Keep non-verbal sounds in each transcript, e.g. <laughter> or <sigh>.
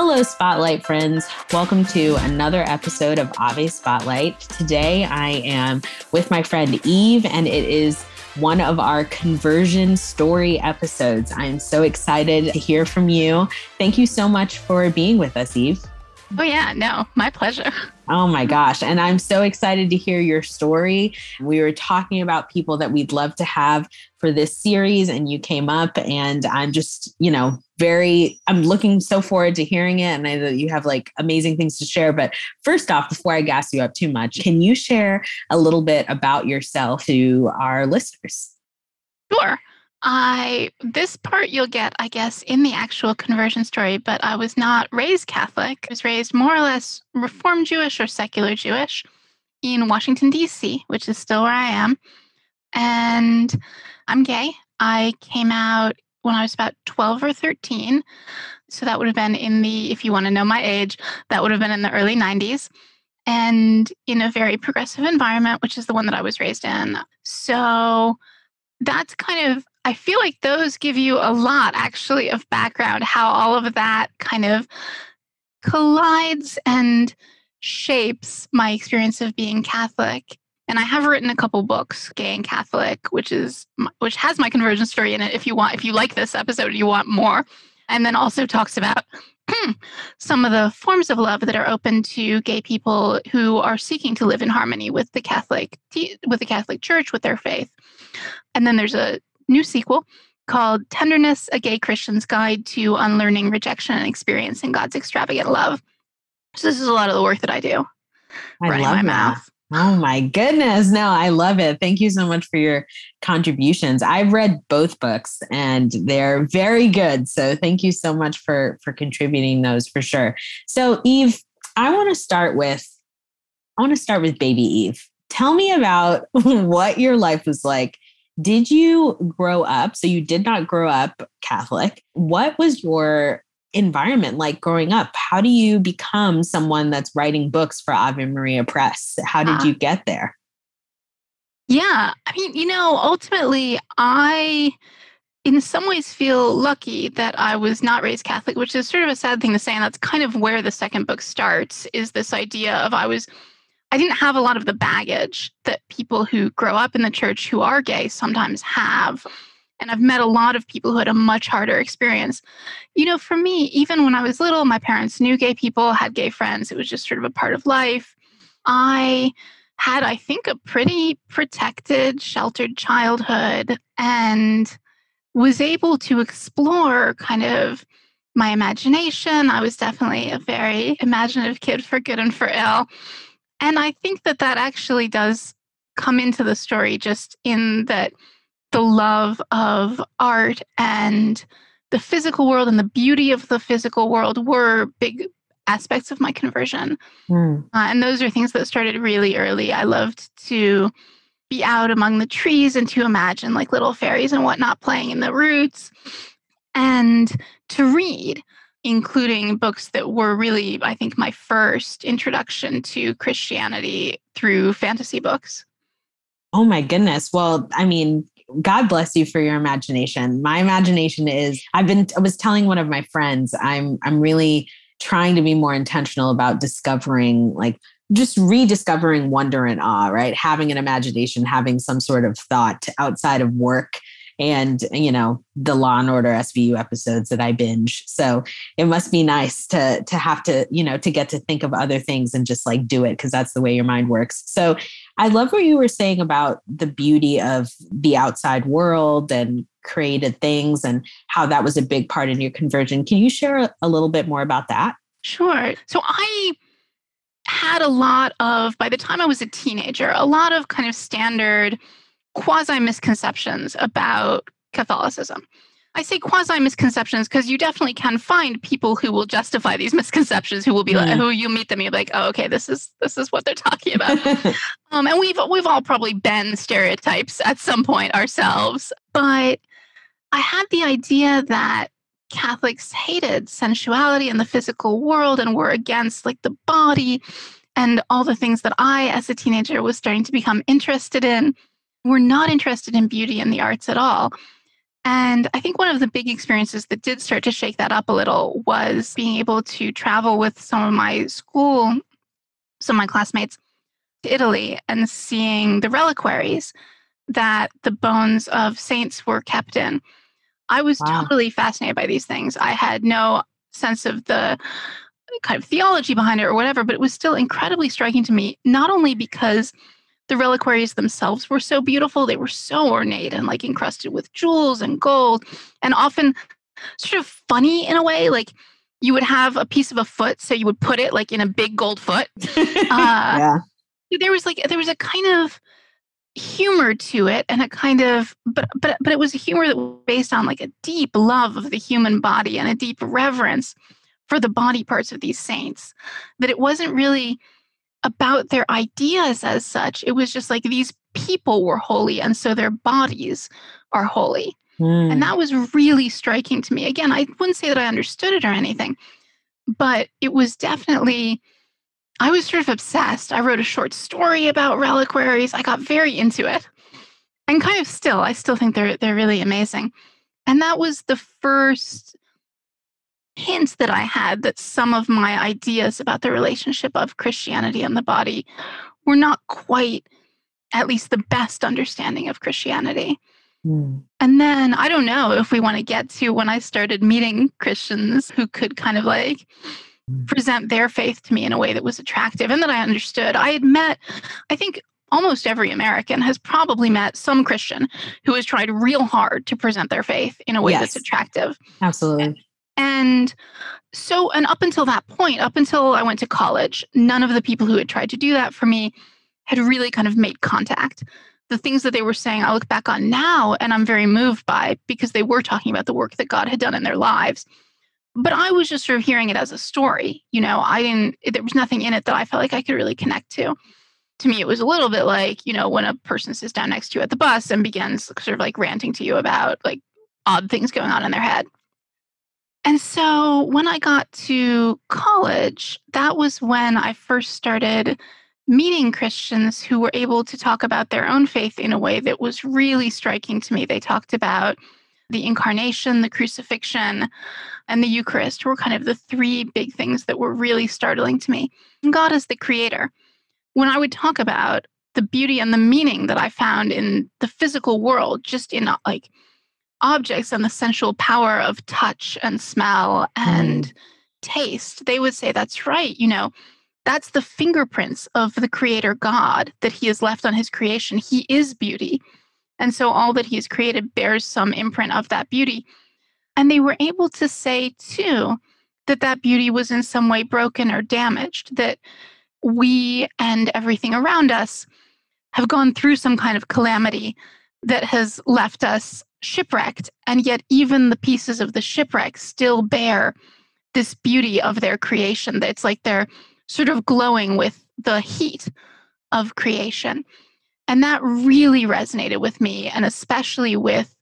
Hello, Spotlight friends. Welcome to another episode of Ave Spotlight. Today I am with my friend Eve, and it is one of our conversion story episodes. I'm so excited to hear from you. Thank you so much for being with us, Eve. Oh, yeah, no, my pleasure. Oh my gosh. And I'm so excited to hear your story. We were talking about people that we'd love to have for this series, and you came up, and I'm just, you know, very, I'm looking so forward to hearing it. And I know that you have like amazing things to share. But first off, before I gas you up too much, can you share a little bit about yourself to our listeners? Sure. I this part you'll get, I guess, in the actual conversion story, but I was not raised Catholic. I was raised more or less Reformed Jewish or secular Jewish in Washington, DC, which is still where I am. And I'm gay. I came out when I was about 12 or 13. So that would have been in the, if you want to know my age, that would have been in the early 90s and in a very progressive environment, which is the one that I was raised in. So that's kind of I feel like those give you a lot actually of background, how all of that kind of collides and shapes my experience of being Catholic. And I have written a couple books, Gay and Catholic, which is which has my conversion story in it. If you want, if you like this episode, you want more, and then also talks about <clears throat> some of the forms of love that are open to gay people who are seeking to live in harmony with the Catholic with the Catholic Church, with their faith. And then there's a new sequel called Tenderness A Gay Christian's Guide to Unlearning Rejection and Experiencing God's Extravagant Love. So, this is a lot of the work that I do. I love my that. mouth. Oh my goodness. No, I love it. Thank you so much for your contributions. I've read both books and they're very good. So thank you so much for for contributing those for sure. So Eve, I want to start with I want to start with baby Eve. Tell me about <laughs> what your life was like did you grow up? So you did not grow up Catholic. What was your environment like growing up? How do you become someone that's writing books for Ave Maria Press? How did uh. you get there? Yeah, I mean, you know, ultimately, I in some ways feel lucky that I was not raised Catholic, which is sort of a sad thing to say. And that's kind of where the second book starts is this idea of I was I didn't have a lot of the baggage that people who grow up in the church who are gay sometimes have. And I've met a lot of people who had a much harder experience. You know, for me, even when I was little, my parents knew gay people, had gay friends. It was just sort of a part of life. I had, I think, a pretty protected, sheltered childhood and was able to explore kind of my imagination. I was definitely a very imaginative kid for good and for ill. And I think that that actually does come into the story just in that the love of art and the physical world and the beauty of the physical world were big aspects of my conversion. Mm. Uh, and those are things that started really early. I loved to be out among the trees and to imagine like little fairies and whatnot playing in the roots and to read including books that were really, I think, my first introduction to Christianity through fantasy books. Oh my goodness. Well, I mean, God bless you for your imagination. My imagination is I've been I was telling one of my friends, I'm I'm really trying to be more intentional about discovering like just rediscovering wonder and awe, right? Having an imagination, having some sort of thought outside of work and you know the law and order svu episodes that i binge. So it must be nice to to have to you know to get to think of other things and just like do it because that's the way your mind works. So i love what you were saying about the beauty of the outside world and created things and how that was a big part in your conversion. Can you share a, little bit more about that? Sure. So i had a lot of by the time i was a teenager a lot of kind of standard quasi misconceptions about Catholicism. I say quasi misconceptions because you definitely can find people who will justify these <laughs> misconceptions, who will be mm. like, who you meet them, you're like, oh, okay, this is this is what they're talking about. <laughs> um, and we've we've all probably been stereotypes at some point ourselves, but I had the idea that Catholics hated sensuality and the physical world and were against like the body and all the things that I, as a teenager, was starting to become interested in were not interested in beauty and the arts at all. And I think one of the big experiences that did start to shake that up a little was being able to travel with some of my school, some of my classmates to Italy and seeing the reliquaries that the bones of saints were kept in. I was wow. totally fascinated by these things. I had no sense of the kind of theology behind it or whatever, but it was still incredibly striking to me, not only because the reliquaries themselves were so beautiful, they were so ornate and like encrusted with jewels and gold, and often sort of funny in a way. Like you would have a piece of a foot, so you would put it like in a big gold foot. <laughs> Uh, yeah. There was like, there was a kind of, humor to it and a kind of but but but it was a humor that was based on like a deep love of the human body and a deep reverence for the body parts of these saints that it wasn't really about their ideas as such it was just like these people were holy and so their bodies are holy mm. and hmm. that was really striking to me again i wouldn't say that i understood it or anything but it was definitely I was sort of obsessed. I wrote a short story about reliquaries. I got very into it. And kind of still, I still think they're they're really amazing. And that was the first hint that I had that some of my ideas about the relationship of Christianity and the body were not quite at least the best understanding of Christianity. Mm. And then I don't know if we want to get to when I started meeting Christians who could kind of like present their faith to me in a way that was attractive and that I understood. I had met, I think almost every American has probably met some Christian who has tried real hard to present their faith in a way yes. that's attractive. Absolutely. And so, and up until that point, up until I went to college, none of the people who had tried to do that for me had really kind of made contact. The things that they were saying, I look back on now and I'm very moved by because they were talking about the work that God had done in their lives but I was just sort of hearing it as a story. You know, I didn't, there was nothing in it that I felt like I could really connect to. To me, it was a little bit like, you know, when a person sits down next to you at the bus and begins sort of like ranting to you about like odd things going on in their head. And so when I got to college, that was when I first started meeting Christians who were able to talk about their own faith in a way that was really striking to me. They talked about the incarnation, the crucifixion, and the Eucharist were kind of the three big things that were really startling to me. God is the creator. When I would talk about the beauty and the meaning that I found in the physical world, just in like objects and the sensual power of touch and smell and mm. taste, they would say, That's right. You know, that's the fingerprints of the creator God that he has left on his creation. He is beauty. And so all that he has created bears some imprint of that beauty. And they were able to say, too, that that beauty was in some way broken or damaged, that we and everything around us have gone through some kind of calamity that has left us shipwrecked. And yet, even the pieces of the shipwreck still bear this beauty of their creation. It's like they're sort of glowing with the heat of creation. And that really resonated with me, and especially with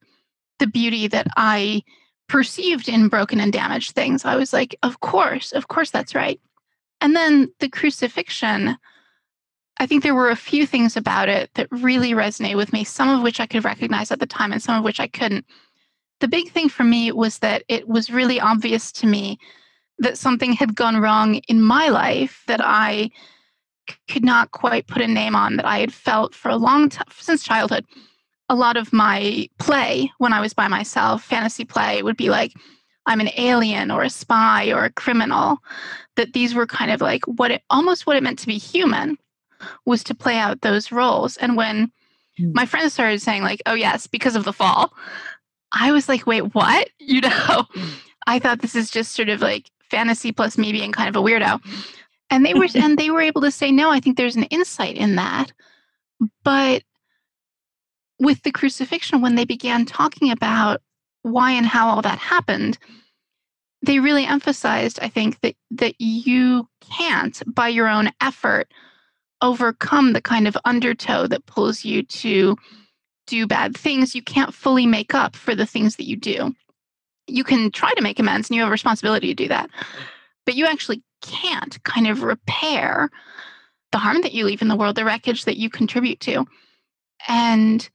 the beauty that I perceived in broken and damaged things. I was like, of course, of course, that's right. And then the crucifixion, I think there were a few things about it that really resonate with me, some of which I could recognize at the time and some of which I couldn't. The big thing for me was that it was really obvious to me that something had gone wrong in my life that I could not quite put a name on that I had felt for a long time since childhood. A lot of my play when I was by myself, fantasy play, would be like, I'm an alien or a spy or a criminal. That these were kind of like what it almost what it meant to be human was to play out those roles. And when mm. my friends started saying, like, oh, yes, because of the fall, I was like, wait, what? <laughs> You know, hmm. I thought this is just sort of like fantasy plus me being kind of a weirdo and they were <laughs> and they were able to say no i think there's an insight in that but with the crucifixion when they began talking about why and how all that happened they really emphasized i think that that you can't by your own effort overcome the kind of undertow that pulls you to do bad things you can't fully make up for the things that you do you can try to make amends and you have a responsibility to do that but you actually can't kind of repair the harm that you leave in the world, the wreckage that you contribute to. And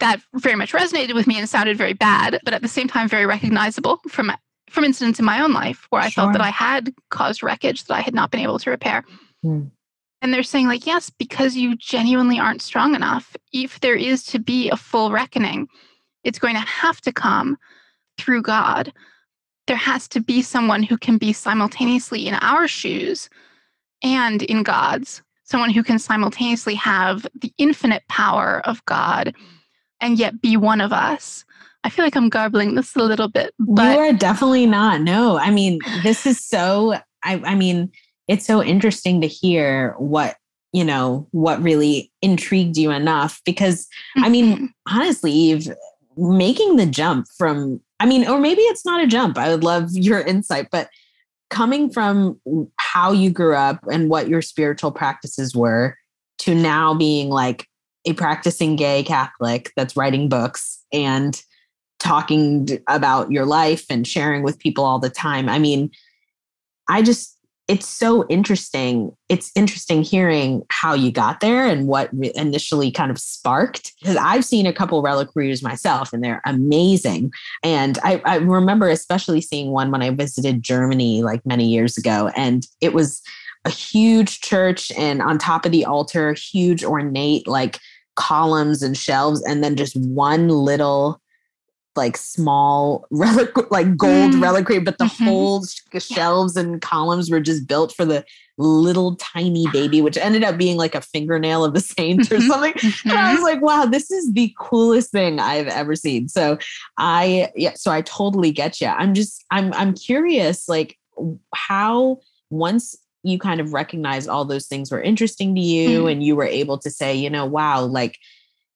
that very much resonated with me and sounded very bad, but at the same time, very recognizable from from incidents in my own life where I sure. felt that I had caused wreckage that I had not been able to repair. Mm. And they're saying, like, yes, because you genuinely aren't strong enough. If there is to be a full reckoning, it's going to have to come through God. There has to be someone who can be simultaneously in our shoes and in God's, someone who can simultaneously have the infinite power of God and yet be one of us. I feel like I'm garbling this a little bit. But you are definitely not. No, I mean, this is so, I, I mean, it's so interesting to hear what, you know, what really intrigued you enough because, I mean, mm-hmm. honestly, Eve, making the jump from, I mean, or maybe it's not a jump. I would love your insight, but coming from how you grew up and what your spiritual practices were to now being like a practicing gay Catholic that's writing books and talking about your life and sharing with people all the time. I mean, I just it's so interesting. It's interesting hearing how you got there and what initially kind of sparked. Because I've seen a couple relic myself and they're amazing. And I, I remember especially seeing one when I visited Germany like many years ago. And it was a huge church and on top of the altar, huge ornate like columns and shelves, and then just one little like small <laughs> relic like gold mm. reliquary but the mm-hmm. whole shelves and columns were just built for the little tiny baby which ended up being like a fingernail of the saint or mm-hmm. something mm-hmm. and i was mm-hmm. like wow this is the coolest thing i've ever seen so i yeah so i totally get you i'm just i'm i'm curious like how once you kind of recognized all those things were interesting to you mm. and you were able to say you know wow like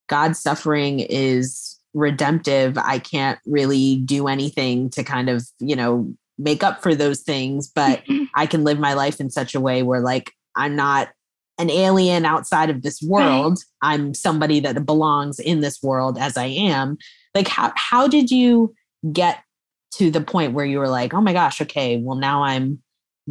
god's suffering is redemptive i can't really do anything to kind of you know make up for those things but mm-hmm. i can live my life in such a way where like i'm not an alien outside of this world right. i'm somebody that belongs in this world as i am like how how did you get to the point where you were like oh my gosh okay well now i'm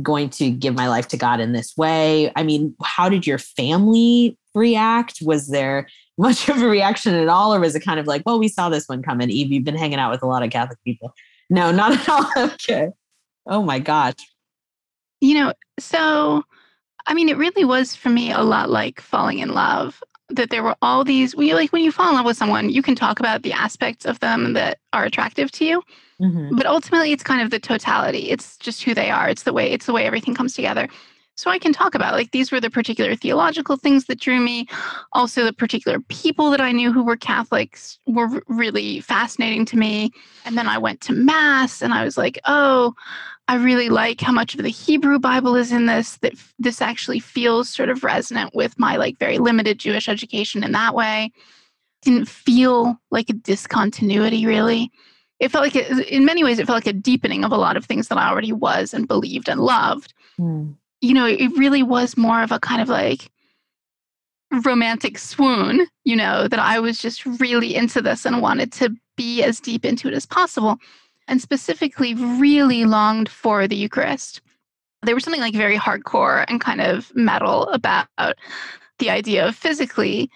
going to give my life to god in this way i mean how did your family react was there <laughs> much of a reaction at all, or was it kind of like, well, we saw this one coming? Eve, you've been hanging out with a lot of Catholic people. No, not at all. <laughs> okay. Oh my gosh. You know, so I mean, it really was for me a lot like falling in love. That there were all these, we like when you fall in love with someone, you can talk about the aspects of them that are attractive to you, mm-hmm. but ultimately, it's kind of the totality. It's just who they are. It's the way. It's the way everything comes together. So I can talk about like these were the particular theological things that drew me. Also, the particular people that I knew who were Catholics were really fascinating to me. And then I went to Mass and I was like, oh, I really like how much of the Hebrew Bible is in this, that this actually feels sort of resonant with my like very limited Jewish education in that way. Didn't feel like a discontinuity really. It felt like, it, in many ways, it felt like a deepening of a lot of things that I already was and believed and loved. Mm you know, it really was more of a kind of like romantic swoon, you know, that I was just really into this and wanted to be as deep into it as possible. And specifically, really longed for the Eucharist. There was something like very hardcore and kind of metal about the idea of physically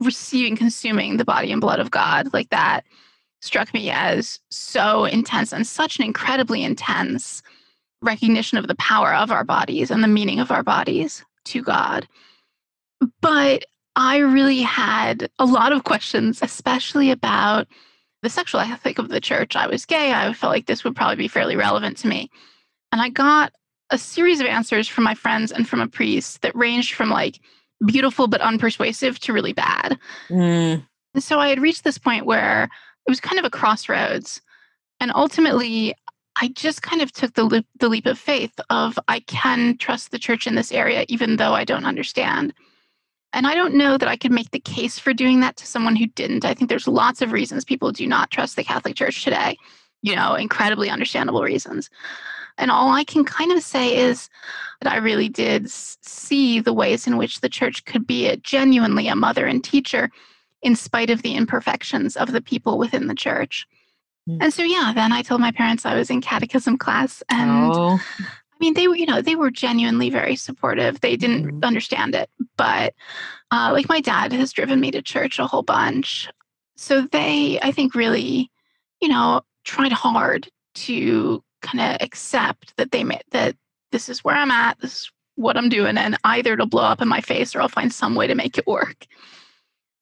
receiving, consuming the body and blood of God. Like that struck me as so intense and such an incredibly intense recognition of the power of our bodies and the meaning of our bodies to God. But I really had a lot of questions, especially about the sexual ethic of the church. I was gay. I felt like this would probably be fairly relevant to me. And I got a series of answers from my friends and from a priest that ranged from like beautiful but unpersuasive to really bad. Mm. And so I had reached this point where it was kind of a crossroads. And ultimately, I just kind of took the leap, the leap of faith of I can trust the church in this area, even though I don't understand. And I don't know that I could make the case for doing that to someone who didn't. I think there's lots of reasons people do not trust the Catholic Church today, you know, incredibly understandable reasons. And all I can kind of say is that I really did see the ways in which the church could be a, genuinely a mother and teacher in spite of the imperfections of the people within the church. Mm. And so, yeah, then I told my parents I was in catechism class. And oh. I mean, they were, you know, they were genuinely very supportive. They didn't mm. understand it. But uh, like my dad has driven me to church a whole bunch. so they, I think, really, you know, tried hard to kind of accept that they made that this is where I'm at, this is what I'm doing, and either it'll blow up in my face or I'll find some way to make it work.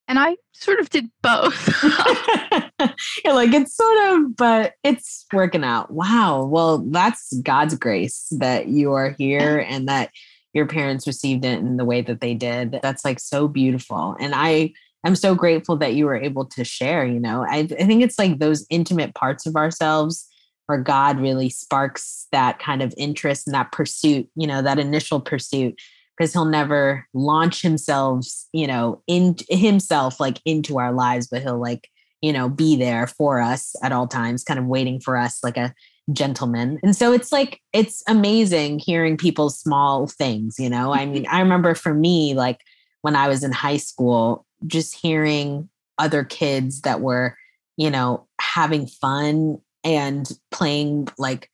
And I sort of did both. <laughs> <laughs> You're like, it's sort of, but it's working out. Wow. Well, that's God's grace that you are here and that your parents received it in the way that they did. That's like so beautiful. And I am so grateful that you were able to share. You know, I, I think it's like those intimate parts of ourselves where God really sparks that kind of interest and that pursuit, you know, that initial pursuit because he'll never launch himself, you know, in himself like into our lives, but he'll like, you know, be there for us at all times, kind of waiting for us like a gentleman. And so it's like, it's amazing hearing people's small things, you know. I mean, <laughs> I remember for me, like when I was in high school, just hearing other kids that were, you know, having fun and playing like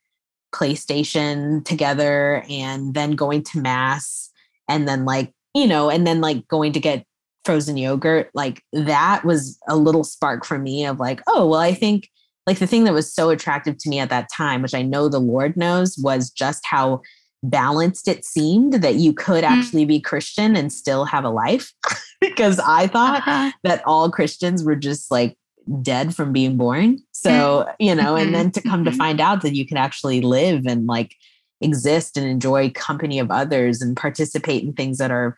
PlayStation together and then going to mass and then like you know and then like going to get frozen yogurt like that was a little spark for me of like oh well i think like the thing that was so attractive to me at that time which i know the lord knows was just how balanced it seemed that you could mm. actually be christian and still have a life <laughs> because i thought uh-huh. that all christians were just like dead from being born so you know and then to come to mm-hmm. find out that you can actually live and like exist and enjoy company of others and participate in things that are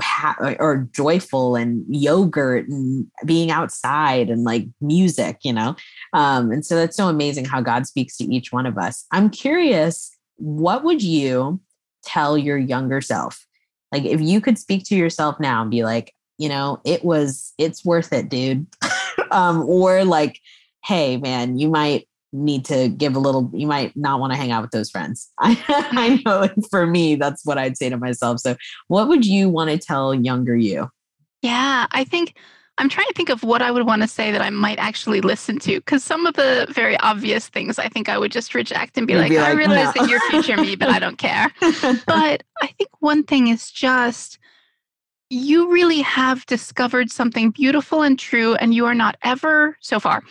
ha- or joyful and yogurt and being outside and like music you know? Um, and so that's so amazing how god speaks to each one of us. I'm curious what would you tell your younger self? Like if you could speak to yourself now and be like you know it was it's worth it dude. <laughs> Um, or like hey man you might need to give a little you might not want to hang out with those friends. <laughs> I, I know for me that's what i'd say to myself. So what would you want to tell younger you? Yeah i think i'm trying to think of what i would want to say that i might actually listen to because some of the very obvious things i think i would just reject and be, like, be like, i realize no. that you're future me but i don't <laughs> care. But i think one thing is just you really have discovered something beautiful and true and you are not ever so far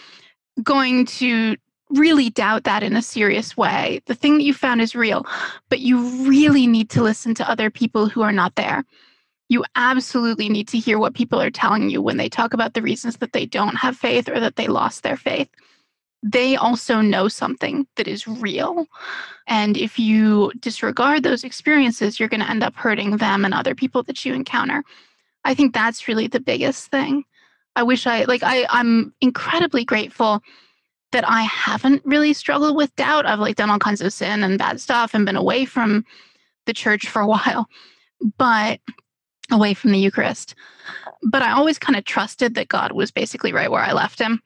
going to really doubt that in a serious way. The thing that you found is real, but you really need to listen to other people who are not there. You absolutely need to hear what people are telling you when they talk about the reasons that they don't have faith or that they lost their faith. They also know something that is real. And if you disregard those experiences, you're going to end up hurting them and other people that you encounter. I think that's really the biggest thing. I wish I, like, I, I'm incredibly grateful that I haven't really struggled with doubt. I've like done all kinds of sin and bad stuff and been away from the church for a <laughs> while, but away from the Eucharist. But I always kind of trusted that God was basically right where I left him.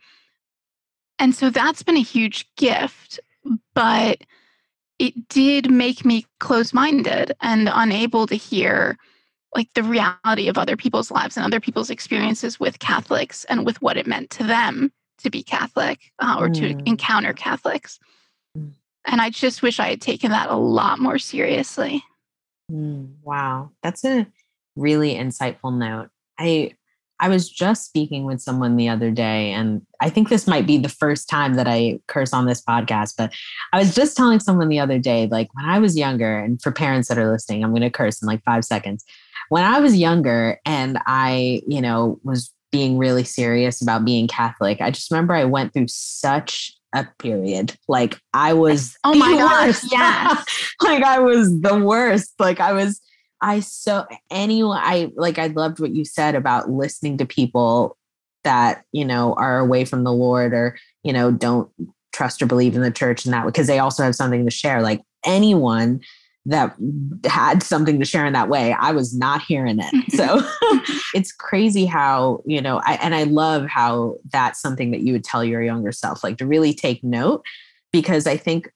And so that's been a huge gift, but it did make me close minded and unable to hear like the reality of other people's lives and other people's experiences with Catholics and with what it meant to them to be Catholic uh, or mm. to encounter Catholics. Mm. And I just wish I had taken that a lot more seriously. Mm, wow, that's a really insightful note. I I was just speaking with someone the other day, and I think this might be the first time that I curse on this podcast, but I was just telling someone the other day, like when I was younger, and for parents that are listening, I'm going to curse in like five seconds. When I was younger and I, you know, was being really serious about being Catholic, I just remember I went through such a period. Like I was <laughs> oh my gosh, <laughs> yes. like I was the worst. Like I was I so anyone I like I loved what you said about listening to people that, you know, are away from the Lord or, you know, don't trust or believe in the church and that because they also have something to share. Like anyone that had something to share in that way. I was not hearing it. <laughs> So <laughs> it's crazy how, you know, I, and I love how that's something that you would tell your younger self, like to really take note, because I think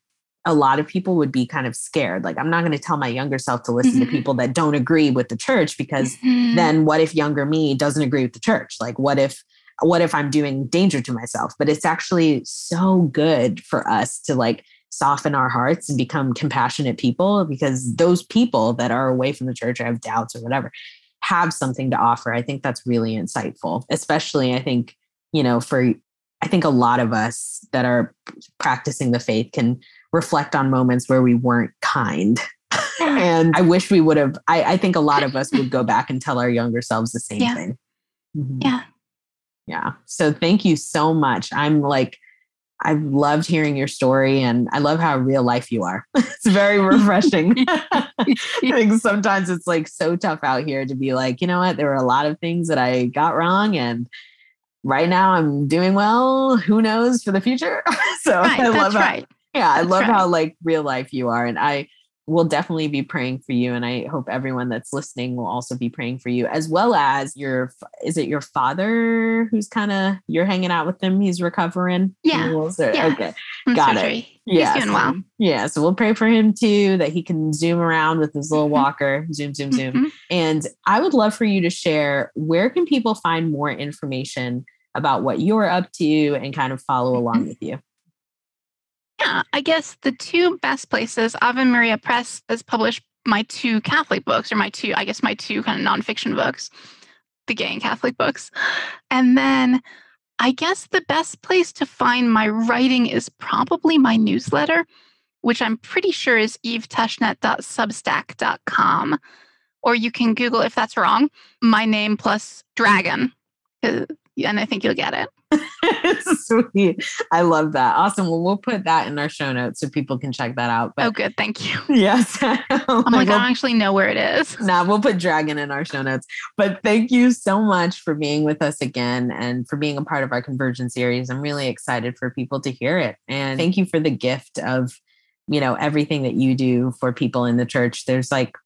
a lot of people would be kind of scared. Like, I'm not going to tell my younger self to listen mm-hmm. to people that don't agree with the church, because mm-hmm. then what if younger me doesn't agree with the church? Like, what if, what if I'm doing danger to myself? But it's actually so good for us to like soften our hearts and become compassionate people because those people that are away from the church or have doubts or whatever have something to offer. I think that's really insightful, especially I think you know, for I think a lot of us that are practicing the faith can reflect on moments where we weren't kind. <laughs> and I wish we would have, I, I, think a lot of us would go back and tell our younger selves the same yeah. thing. Mm-hmm. Yeah. Yeah. So thank you so much. I'm like, I've loved hearing your story and I love how real life you are. <laughs> it's very refreshing. <laughs> I think sometimes it's like so tough out here to be like, you know what, there were a lot of things that I got wrong and right now I'm doing well. Who knows for the future? <laughs> so right, I love how, right. Yeah, I love right. how like real life you are. And I we'll definitely be praying for you and i hope everyone that's listening will also be praying for you as well as your is it your father who's kind of you're hanging out with him he's recovering yeah, yeah. okay got surgery. it yeah he's doing well yeah so we'll pray for him too that he can zoom around with his little mm-hmm. walker zoom zoom zoom mm-hmm. and i would love for you to share where can people find more information about what you're up to and kind of follow along mm-hmm. with you yeah, I guess the two best places, Ave Maria Press has published my two Catholic books, or my two, I guess my two kind of nonfiction books, the gay and Catholic books. And then I guess the best place to find my writing is probably my newsletter, which I'm pretty sure is evetushnet.substack.com. Or you can Google, if that's wrong, my name plus dragon, and I think you'll get it. <laughs> Sweet. I love that. Awesome. Well, we'll put that in our show notes so people can check that out. But, oh, good. Thank you. <laughs> Yes. <laughs> Oh I'm like, we'll, I don't actually know where it is. Nah, we'll put Dragon in our show notes. But thank you so much for being with us again and for being a part of our conversion series. I'm really excited for people to hear it. And thank you for the gift of, you know, everything that you do for people in the church. There's like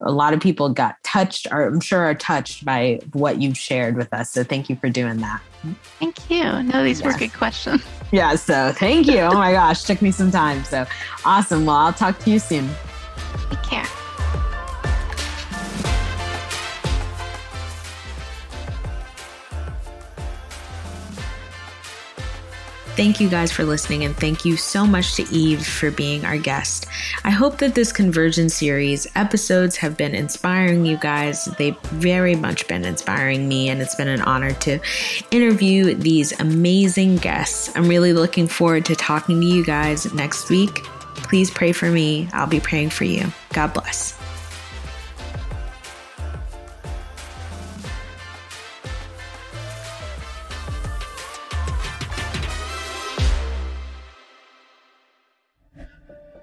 a lot of people got touched or I'm sure are touched by what you've shared with us. So thank you for doing that. Thank you. No, these yes. were good questions. <laughs> Yeah, so thank you. Oh my gosh, took me some time. So awesome. Well, I'll talk to you soon. Take care. Thank you guys for listening, and thank you so much to Eve for being our guest. I hope that this conversion series episodes have been inspiring you guys. They've very much been inspiring me, and it's been an honor to interview these amazing guests. I'm really looking forward to talking to you guys next week. Please pray for me. I'll be praying for you. God bless.